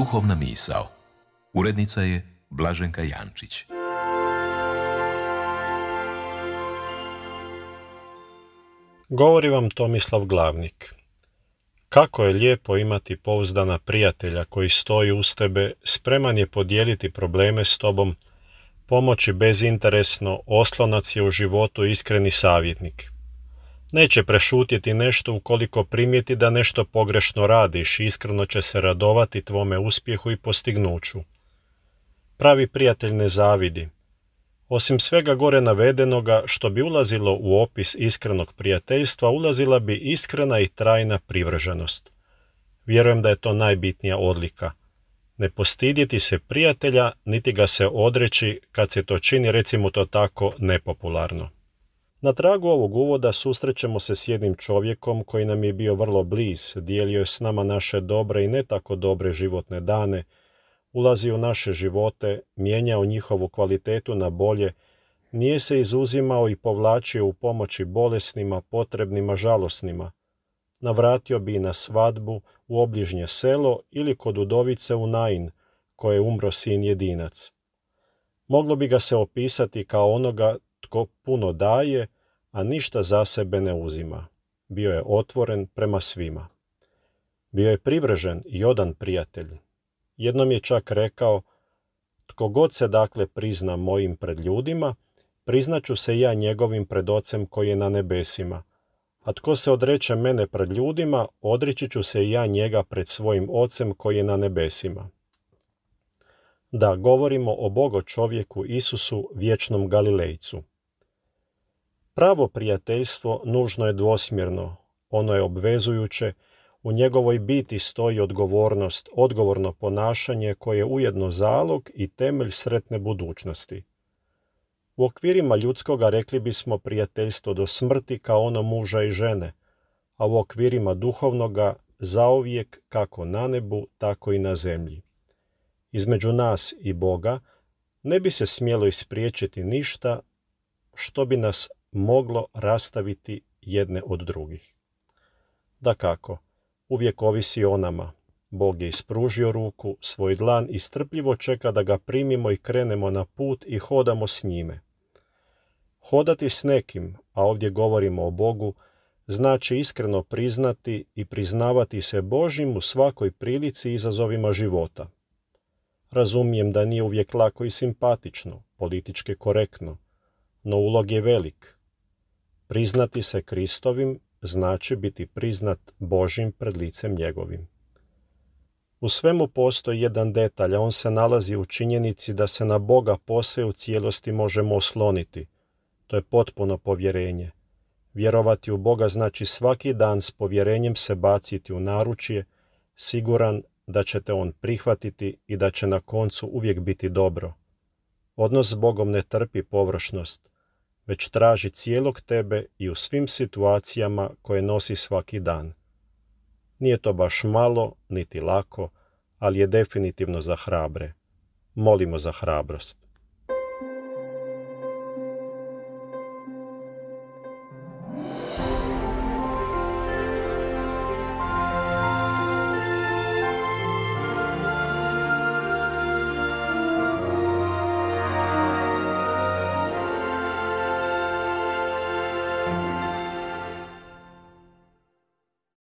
Duhovna misao. Urednica je Blaženka Jančić. Govori vam Tomislav Glavnik. Kako je lijepo imati pouzdana prijatelja koji stoji uz tebe, spreman je podijeliti probleme s tobom, pomoći bezinteresno, oslonac je u životu iskreni savjetnik. Neće prešutjeti nešto ukoliko primijeti da nešto pogrešno radiš i iskreno će se radovati tvome uspjehu i postignuću. Pravi prijatelj ne zavidi. Osim svega gore navedenoga što bi ulazilo u opis iskrenog prijateljstva, ulazila bi iskrena i trajna privrženost. Vjerujem da je to najbitnija odlika. Ne postidjeti se prijatelja, niti ga se odreći kad se to čini, recimo to tako, nepopularno. Na tragu ovog uvoda susrećemo se s jednim čovjekom koji nam je bio vrlo bliz, dijelio je s nama naše dobre i ne tako dobre životne dane, ulazi u naše živote, mijenjao njihovu kvalitetu na bolje, nije se izuzimao i povlačio u pomoći bolesnima, potrebnima, žalosnima. Navratio bi na svadbu u obližnje selo ili kod udovice u Nain, koje je umro sin jedinac. Moglo bi ga se opisati kao onoga tko puno daje, a ništa za sebe ne uzima. Bio je otvoren prema svima. Bio je privržen i odan prijatelj. Jednom je čak rekao, tko god se dakle prizna mojim pred ljudima, priznaću se ja njegovim pred ocem koji je na nebesima. A tko se odreće mene pred ljudima, odreći ću se ja njega pred svojim ocem koji je na nebesima. Da, govorimo o Bogo čovjeku Isusu, vječnom Galilejcu. Pravo prijateljstvo nužno je dvosmjerno, ono je obvezujuće, u njegovoj biti stoji odgovornost, odgovorno ponašanje koje je ujedno zalog i temelj sretne budućnosti. U okvirima ljudskoga rekli bismo prijateljstvo do smrti kao ono muža i žene, a u okvirima duhovnoga zauvijek kako na nebu, tako i na zemlji. Između nas i Boga ne bi se smjelo ispriječiti ništa što bi nas moglo rastaviti jedne od drugih. Da kako, uvijek ovisi o nama. Bog je ispružio ruku, svoj dlan i strpljivo čeka da ga primimo i krenemo na put i hodamo s njime. Hodati s nekim, a ovdje govorimo o Bogu, znači iskreno priznati i priznavati se Božim u svakoj prilici i izazovima života. Razumijem da nije uvijek lako i simpatično, politički korektno, no ulog je velik, Priznati se Kristovim znači biti priznat Božim pred licem njegovim. U svemu postoji jedan detalj, a on se nalazi u činjenici da se na Boga posve u cijelosti možemo osloniti. To je potpuno povjerenje. Vjerovati u Boga znači svaki dan s povjerenjem se baciti u naručje, siguran da ćete on prihvatiti i da će na koncu uvijek biti dobro. Odnos s Bogom ne trpi površnost, već traži cijelog tebe i u svim situacijama koje nosi svaki dan. Nije to baš malo, niti lako, ali je definitivno za hrabre. Molimo za hrabrost.